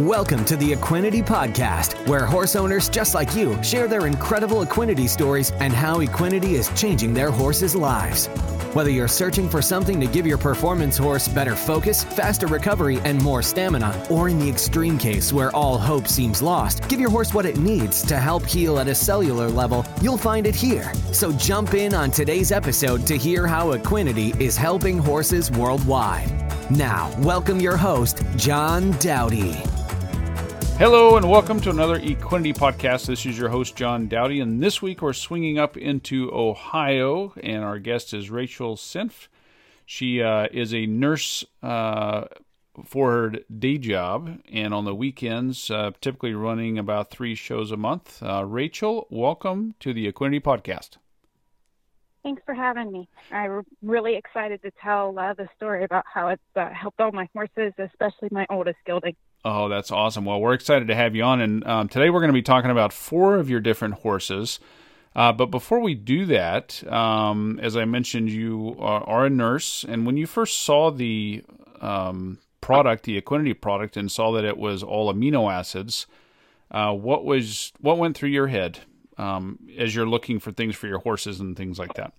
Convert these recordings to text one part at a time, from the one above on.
Welcome to the Equinety Podcast, where horse owners just like you share their incredible equinety stories and how equinety is changing their horses' lives. Whether you're searching for something to give your performance horse better focus, faster recovery, and more stamina, or in the extreme case where all hope seems lost, give your horse what it needs to help heal at a cellular level, you'll find it here. So jump in on today's episode to hear how Equinety is helping horses worldwide. Now, welcome your host, John Dowdy. Hello and welcome to another Equinety podcast. This is your host, John Dowdy, and this week we're swinging up into Ohio, and our guest is Rachel Senft. She uh, is a nurse uh, for her day job, and on the weekends, uh, typically running about three shows a month. Uh, Rachel, welcome to the Equinety podcast. Thanks for having me. I'm really excited to tell uh, the story about how it's uh, helped all my horses, especially my oldest gelding. Oh, that's awesome. Well, we're excited to have you on. And um, today we're going to be talking about four of your different horses. Uh, but before we do that, um, as I mentioned, you are, are, a nurse. And when you first saw the um, product, the Equinety product, and saw that it was all amino acids, uh, what was what went through your head um, as you're looking for things for your horses and things like that?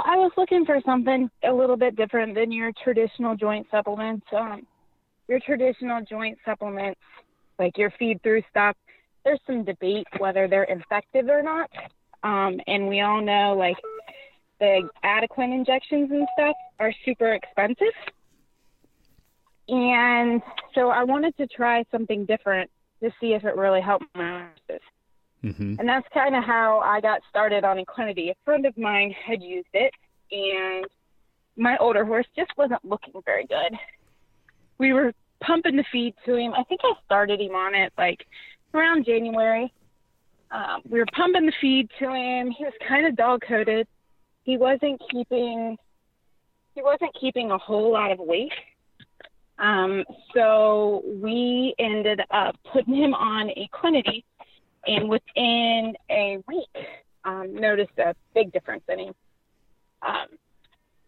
I was looking for something a little bit different than your traditional joint supplements. Um, your traditional joint supplements, like your feed through stuff, there's some debate whether they're effective or not. Um, and we all know like the Adequan injections and stuff are super expensive. And so I wanted to try something different to see if it really helped my horses. Mm-hmm. And that's kind of how I got started on Equinety. A friend of mine had used it, and my older horse just wasn't looking very good we were pumping the feed to him. I think I started him on it like around January. Um, we were pumping the feed to him. He was kind of dog coated. He wasn't keeping he wasn't keeping a whole lot of weight. Um, so we ended up putting him on a Equinety, and within a week, um, noticed a big difference in him. Um,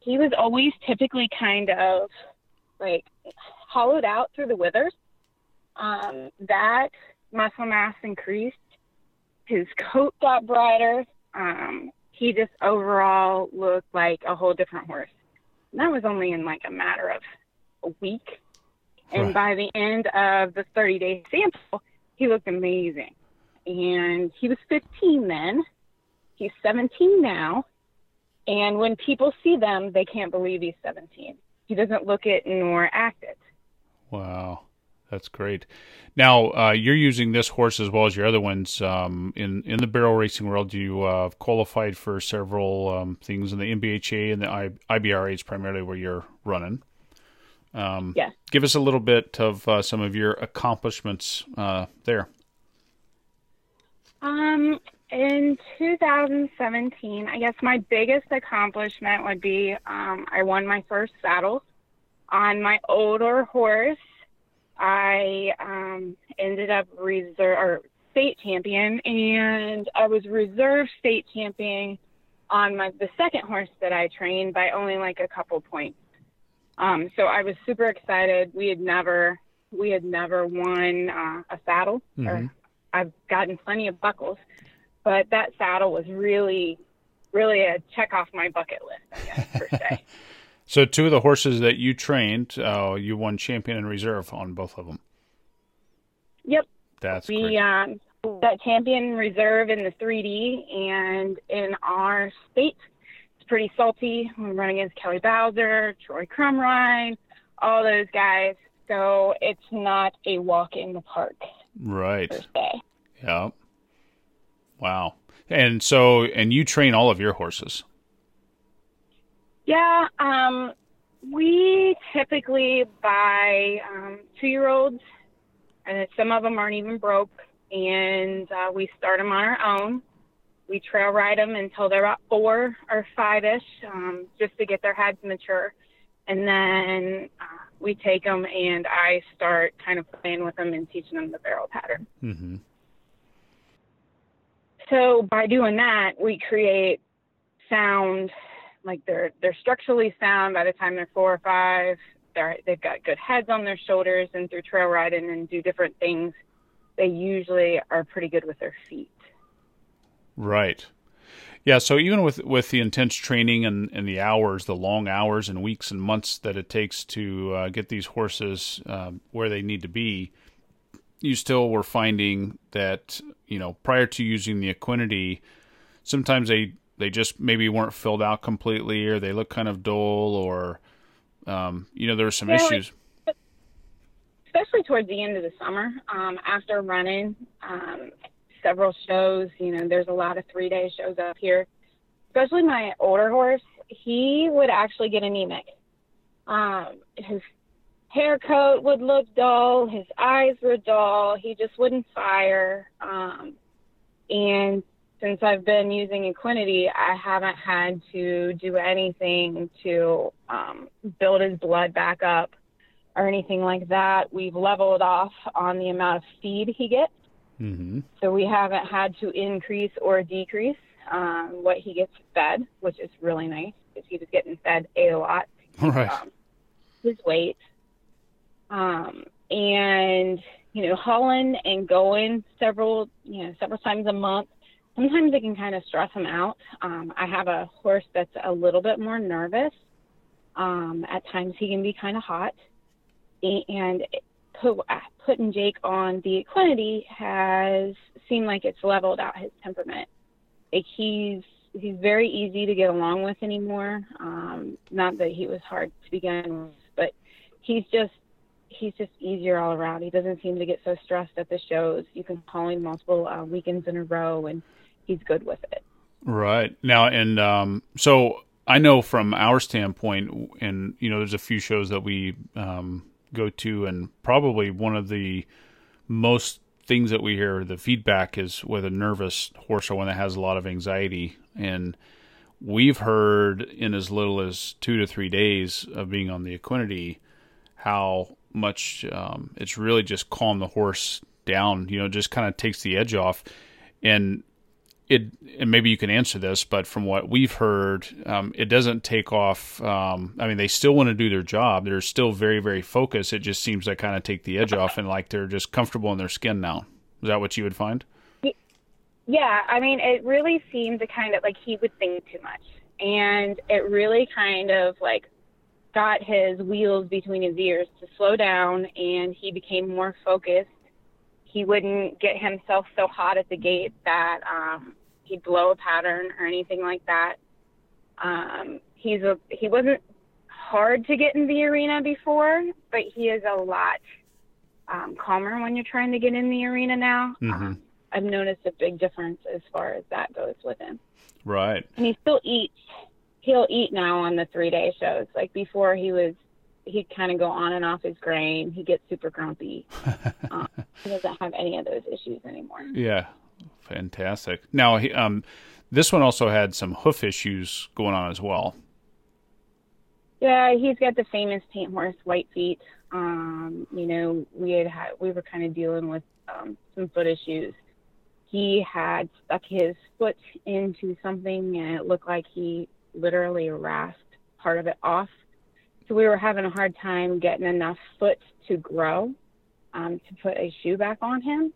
he was always typically kind of like hollowed out through the withers. Um, that muscle mass increased. His coat got brighter. Um, he just overall looked like a whole different horse. And that was only in like a matter of a week. And right. by the end of the 30 day sample, he looked amazing. And he was 15 then. He's 17 now. And when people see them, they can't believe he's 17. He doesn't look it nor act it. Wow. That's great. Now uh, you're using this horse as well as your other ones um, in in the barrel racing world. You uh, qualified for several um, things in the NBHA and the I, IBRA primarily where you're running. Um, yes. Give us a little bit of uh, some of your accomplishments uh, there. Um, in 2017, I guess my biggest accomplishment would be um, I won my first saddle on my older horse. I um, ended up reserve or state champion, and I was reserve state champion on my the second horse that I trained by only like a couple points. Um, so I was super excited. We had never we had never won uh, a saddle, mm-hmm. or I've gotten plenty of buckles, but that saddle was really really a check off my bucket list, I guess per se. So two of the horses that you trained, uh, you won champion and reserve on both of them. Yep. That's we great. um that champion reserve in the 3D and in our state. It's pretty salty. We're running against Kelly Bowser, Troy Crumrine, all those guys. So it's not a walk in the park. Right. Yeah. Wow. And so, and you train all of your horses. Yeah, um, we typically buy um, two year olds, and some of them aren't even broke, and uh, we start them on our own. We trail ride them until they're about four or five ish, um, just to get their heads mature. And then uh, we take them, and I start kind of playing with them and teaching them the barrel pattern. Mm-hmm. So by doing that, we create sound like they're they're structurally sound by the time they're four or five. they're they've got good heads on their shoulders and through trail riding and do different things, they usually are pretty good with their feet. Right. Yeah, so even with with the intense training and, and the hours, the long hours and weeks and months that it takes to uh, get these horses uh, where they need to be, you still were finding that you know prior to using the Equinety, sometimes they they just maybe weren't filled out completely, or they look kind of dull, or um, you know there were some yeah, issues. Especially towards the end of the summer, um, after running, um, several shows. You know, there's a lot of three day shows up here. Especially my older horse, he would actually get anemic. Um, his hair coat would look dull, his eyes were dull, he just wouldn't fire. Um, and since I've been using Equinety, I haven't had to do anything to um, build his blood back up or anything like that. We've leveled off on the amount of feed he gets. Mm-hmm. So we haven't had to increase or decrease um, what he gets fed, which is really nice because he was getting fed a lot. Right. Um, his weight. Um, and you know, hauling and going several, you know, several times a month. Sometimes it can kind of stress him out. Um, I have a horse that's a little bit more nervous. Um, at times he can be kind of hot, and put, putting Jake on the equinety has seemed like it's leveled out his temperament. Like he's he's very easy to get along with anymore. Um, not that he was hard to begin with, but he's just he's just easier all around. He doesn't seem to get so stressed at the shows. You can call him multiple uh, weekends in a row, and he's good with it. Right. Now, and um, so I know from our standpoint, and you know, there's a few shows that we um, go to, and probably one of the most things that we hear the feedback is with a nervous horse or one that has a lot of anxiety. And we've heard in as little as two to three days of being on the equinety how much um, it's really just calm the horse down you know just kind of takes the edge off. And it and maybe you can answer this, but from what we've heard, um, it doesn't take off. Um, I mean, they still want to do their job. They're still very, very focused. It just seems to kind of take the edge off, and like they're just comfortable in their skin now. Is that what you would find? Yeah, I mean, it really seemed to kind of like he would think too much, and it really kind of like got his wheels between his ears to slow down, and he became more focused he wouldn't get himself so hot at the gate that um, he'd blow a pattern or anything like that. Um, he's a he wasn't hard to get in the arena before, but he is a lot um, calmer when you're trying to get in the arena now. Mm-hmm. Um, I've noticed a big difference as far as that goes with him. Right. And he still eats. He'll eat now on the three day shows. Like before, he was he'd kind of go on and off his grain. He gets super grumpy. um, he doesn't have any of those issues anymore. Yeah, fantastic. Now, um, this one also had some hoof issues going on as well. Yeah, he's got the famous paint horse white feet. Um, you know, we had, had we were kind of dealing with um, some foot issues. He had stuck his foot into something, and it looked like he literally rasped part of it off so we were having a hard time getting enough foot to grow um, to put a shoe back on him.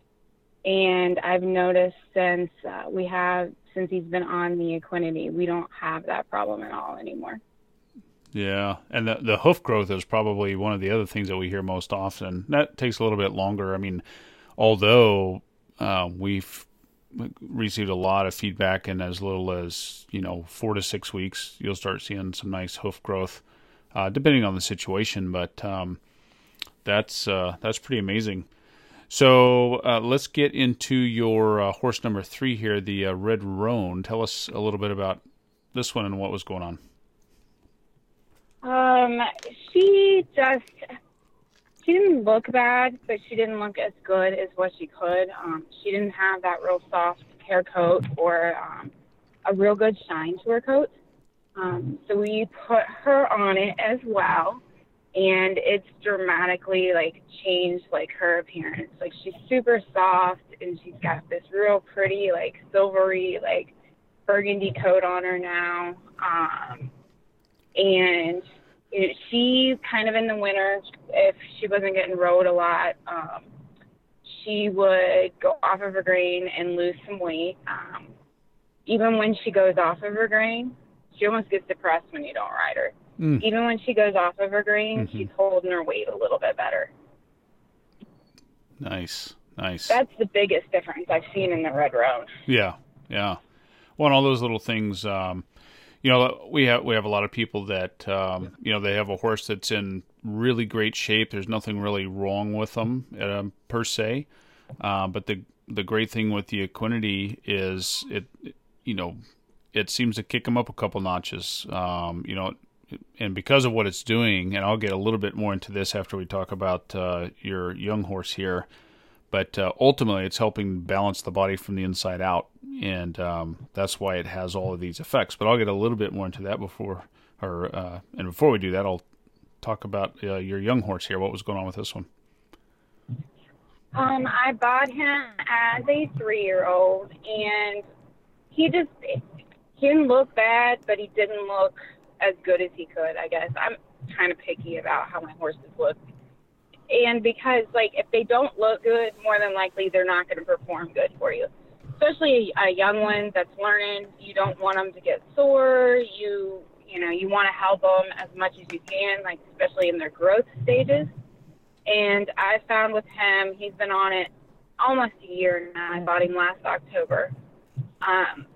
And I've noticed since uh, we have, since he's been on the Equinety, we don't have that problem at all anymore. Yeah, and the the hoof growth is probably one of the other things that we hear most often. That takes a little bit longer. I mean, although uh, we've received a lot of feedback, in as little as you know four to six weeks, you'll start seeing some nice hoof growth uh, depending on the situation. But um, that's uh, that's pretty amazing. So uh, let's get into your uh, horse number three here, the uh, Red Roan. Tell us a little bit about this one and what was going on. Um, she just she didn't look bad, but she didn't look as good as what she could. Um, she didn't have that real soft hair coat or um, a real good shine to her coat. Um, so we put her on it as well, and it's dramatically like changed like her appearance. Like she's super soft, and she's got this real pretty like silvery like burgundy coat on her now. Um, and it, she kind of in the winter, if she wasn't getting rode a lot, um, she would go off of her grain and lose some weight. Um, even when she goes off of her grain, she almost gets depressed when you don't ride her. Mm. Even when she goes off of her grain, mm-hmm. she's holding her weight a little bit better. Nice, nice. That's the biggest difference I've seen in the red roan. Yeah, yeah. Well, all those little things. Um, you know, we have we have a lot of people that um, you know they have a horse that's in really great shape. There's nothing really wrong with them um, per se, uh, but the the great thing with the Equinety is it, you know, it seems to kick them up a couple notches. Um, you know, and because of what it's doing, and I'll get a little bit more into this after we talk about uh, your young horse here, but uh, ultimately it's helping balance the body from the inside out, and um, that's why it has all of these effects. But I'll get a little bit more into that before, or uh, and before we do that, I'll talk about uh, your young horse here. What was going on with this one? Um, I bought him as a three-year-old, and he just he didn't look bad, but he didn't look as good as he could, I guess. I'm kind of picky about how my horses look. And because, like, if they don't look good, more than likely they're not going to perform good for you. Especially a, young one that's learning, you don't want them to get sore. You, you know, you want to help them as much as you can, like, especially in their growth stages. And I found with him, he's been on it almost a year now. I bought him last October. Um,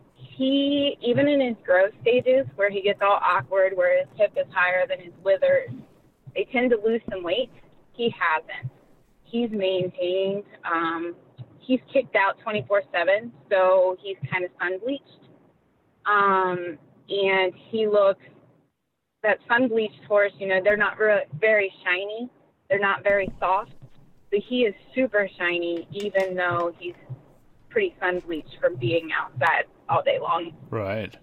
he, even in his growth stages where he gets all awkward, where his hip is higher than his withers, they tend to lose some weight. He hasn't. He's maintained. Um, he's kicked out 24 7, so he's kind of sun bleached. Um, and he looks, that sun bleached horse, you know, they're not very shiny, they're not very soft. But he is super shiny, even though he's pretty sun bleached from being outside all day long. Right.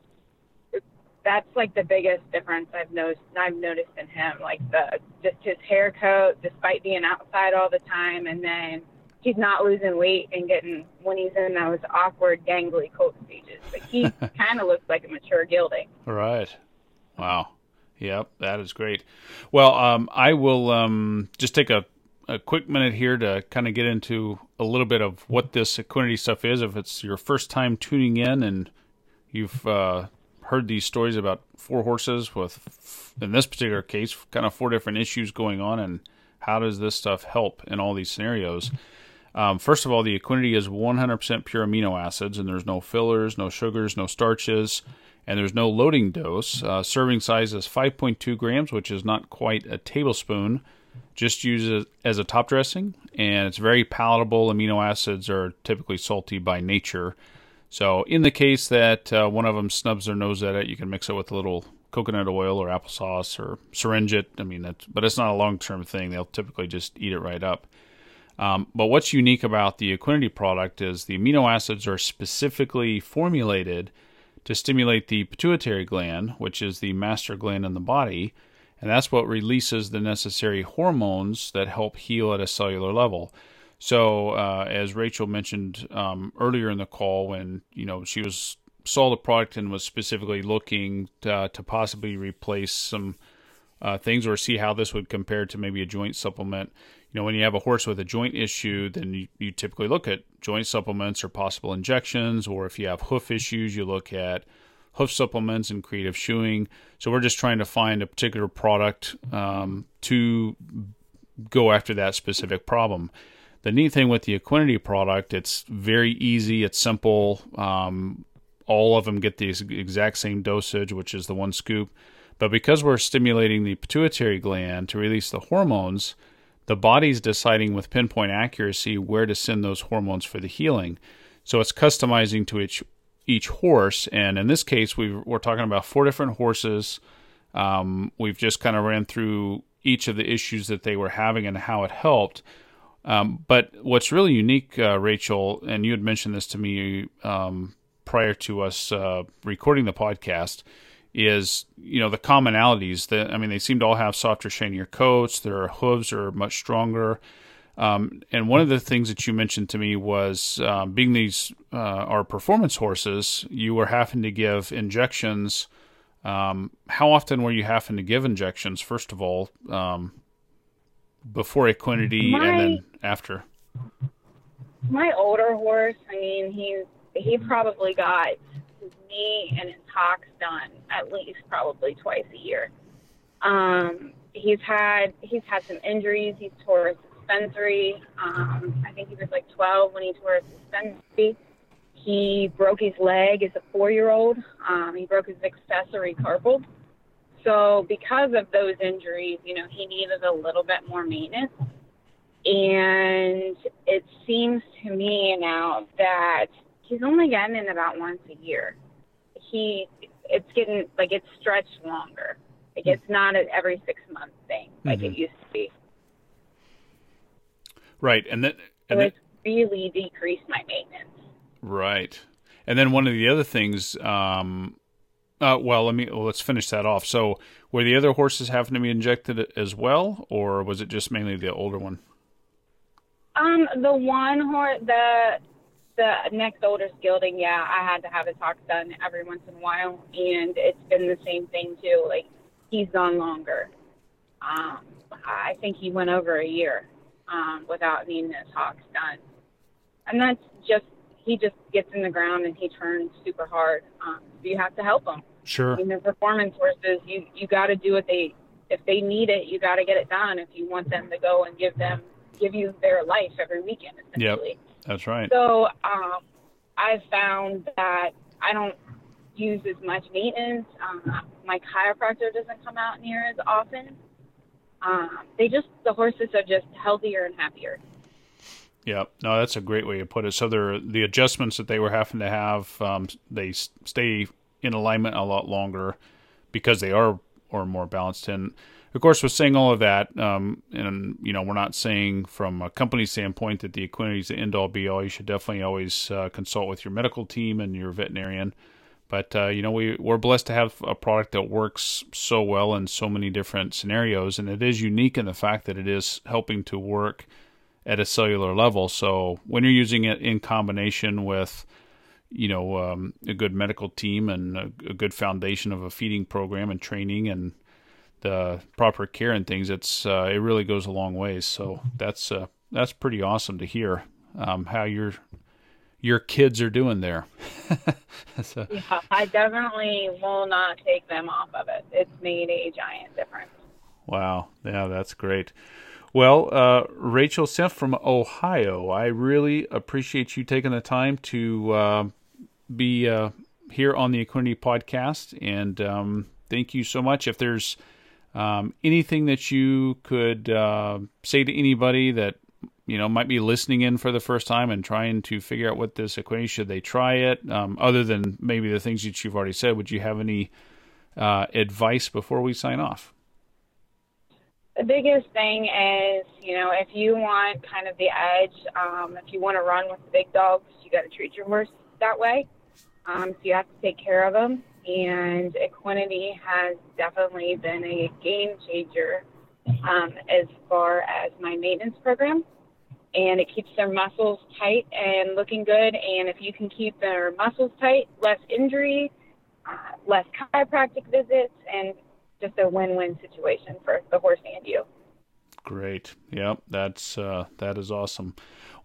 That's like the biggest difference I've noticed. I've noticed in him, like the just his hair coat, despite being outside all the time, and then he's not losing weight and getting when he's in those awkward, gangly coat stages. But he kind of looks like a mature gelding. Right. Wow. Yep, that is great. Well, um, I will um, just take a a quick minute here to kind of get into a little bit of what this Equinety stuff is. If it's your first time tuning in and you've uh, heard these stories about four horses with, in this particular case, kind of four different issues going on, and how does this stuff help in all these scenarios? Um, first of all, the Equinety is 100% pure amino acids, and there's no fillers, no sugars, no starches, and there's no loading dose. Uh, serving size is 5.2 grams, which is not quite a tablespoon just use it as a top dressing, and it's very palatable. Amino acids are typically salty by nature. So, in the case that uh, one of them snubs their nose at it, you can mix it with a little coconut oil or applesauce or syringe it. I mean, that's, but it's not a long term thing. They'll typically just eat it right up. Um, but what's unique about the Equinety product is the amino acids are specifically formulated to stimulate the pituitary gland, which is the master gland in the body, and that's what releases the necessary hormones that help heal at a cellular level. So, uh, as Rachel mentioned um, earlier in the call, when you know she was saw the product and was specifically looking to, uh, to possibly replace some uh, things or see how this would compare to maybe a joint supplement. You know, when you have a horse with a joint issue, then you, you typically look at joint supplements or possible injections, or if you have hoof issues, you look at hoof supplements and creative shoeing. So we're just trying to find a particular product um, to go after that specific problem. The neat thing with the Equinety product, it's very easy, it's simple. Um, all of them get the exact same dosage, which is the one scoop. But because we're stimulating the pituitary gland to release the hormones, the body's deciding with pinpoint accuracy where to send those hormones for the healing. So it's customizing to each each horse. And in this case, we are talking about four different horses. Um, we've just kind of ran through each of the issues that they were having and how it helped. Um, but what's really unique, uh, Rachel, and you had mentioned this to me um, prior to us uh, recording the podcast, is you know the commonalities that I mean they seem to all have softer, shinier coats. Their hooves are much stronger. Um, and one of the things that you mentioned to me was um, being these uh, are performance horses, you were having to give injections Um, how often were you having to give injections? First of all, um, before Equinety my, and then after. My older horse, I mean, he he probably got his knee and his hocks done at least probably twice a year. Um, he's had he's had some injuries. He's tore his suspensory. Um, I think he was like 12 when he tore his suspensory. He broke his leg as a four-year-old. Um, he broke his accessory carpal. So because of those injuries, you know, he needed a little bit more maintenance. And it seems to me now that he's only getting in about once a year. He, it's getting like it's stretched longer. Like it's not an every six month thing like mm-hmm. it used to be. Right, and then and so it's really decreased my maintenance. Right, and then one of the other things. Um, uh, well, let me well, let's finish that off. So, were the other horses having to be injected as well, or was it just mainly the older one? Um, the one horse, the the next oldest gelding, yeah, I had to have his hocks done every once in a while, and it's been the same thing too. Like he's gone longer. Um, I think he went over a year um, without needing his hocks done, and that's just he just gets in the ground and he turns super hard. Um, you have to help him. Sure. I mean, the performance horses, you you got to do what they if they need it, you got to get it done. If you want them to go and give them give you their life every weekend, essentially. Yep, that's right. So um, I've found that I don't use as much maintenance. Um, my chiropractor doesn't come out near as often. Um, they just the horses are just healthier and happier. Yeah, no, that's a great way to put it. So they're the adjustments that they were having to have, um, they stay in alignment a lot longer because they are or more balanced. And of course, with saying all of that, um, and you know, we're not saying from a company standpoint that the Equinety is the end all be all. You should definitely always uh, consult with your medical team and your veterinarian. But uh, you know, we we're blessed to have a product that works so well in so many different scenarios, and it is unique in the fact that it is helping to work at a cellular level. So when you're using it in combination with you know um, a good medical team and a, a, good foundation of a feeding program and training and the proper care and things, it's uh, it really goes a long ways. So that's uh, that's pretty awesome to hear um, how your your kids are doing there. so. Yeah, I definitely will not take them off of it. It's made a giant difference. Wow, yeah, that's great. Well, uh, Rachel Senft from Ohio, I really appreciate you taking the time to uh, be uh, here on the Equinety podcast, and um, thank you so much. If there's um, anything that you could uh, say to anybody that you know might be listening in for the first time and trying to figure out what this Equinety should they try it, um, other than maybe the things that you've already said, would you have any uh, advice before we sign off? the biggest thing is, you know, if you want kind of the edge, um, if you want to run with the big dogs, you got to treat your horse that way. Um, so you have to take care of them. And Equinety has definitely been a game changer um, as far as my maintenance program. And it keeps their muscles tight and looking good. And if you can keep their muscles tight, less injury, uh, less chiropractic visits, and just a win-win situation for the horse and you. Great. Yep, that's uh, that is awesome.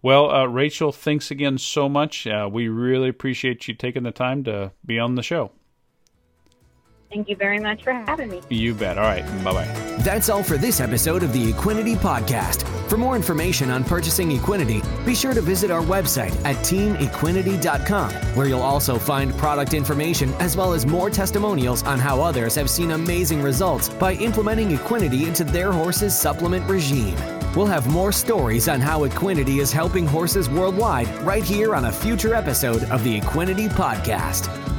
Well, uh, Rachel, thanks again so much. Uh, we really appreciate you taking the time to be on the show. Thank you very much for having me. You bet. All right. Bye bye. That's all for this episode of the Equinety Podcast. For more information on purchasing Equinety, be sure to visit our website at teamequinety.com, where you'll also find product information as well as more testimonials on how others have seen amazing results by implementing Equinety into their horse's supplement regime. We'll have more stories on how Equinety is helping horses worldwide right here on a future episode of the Equinety Podcast.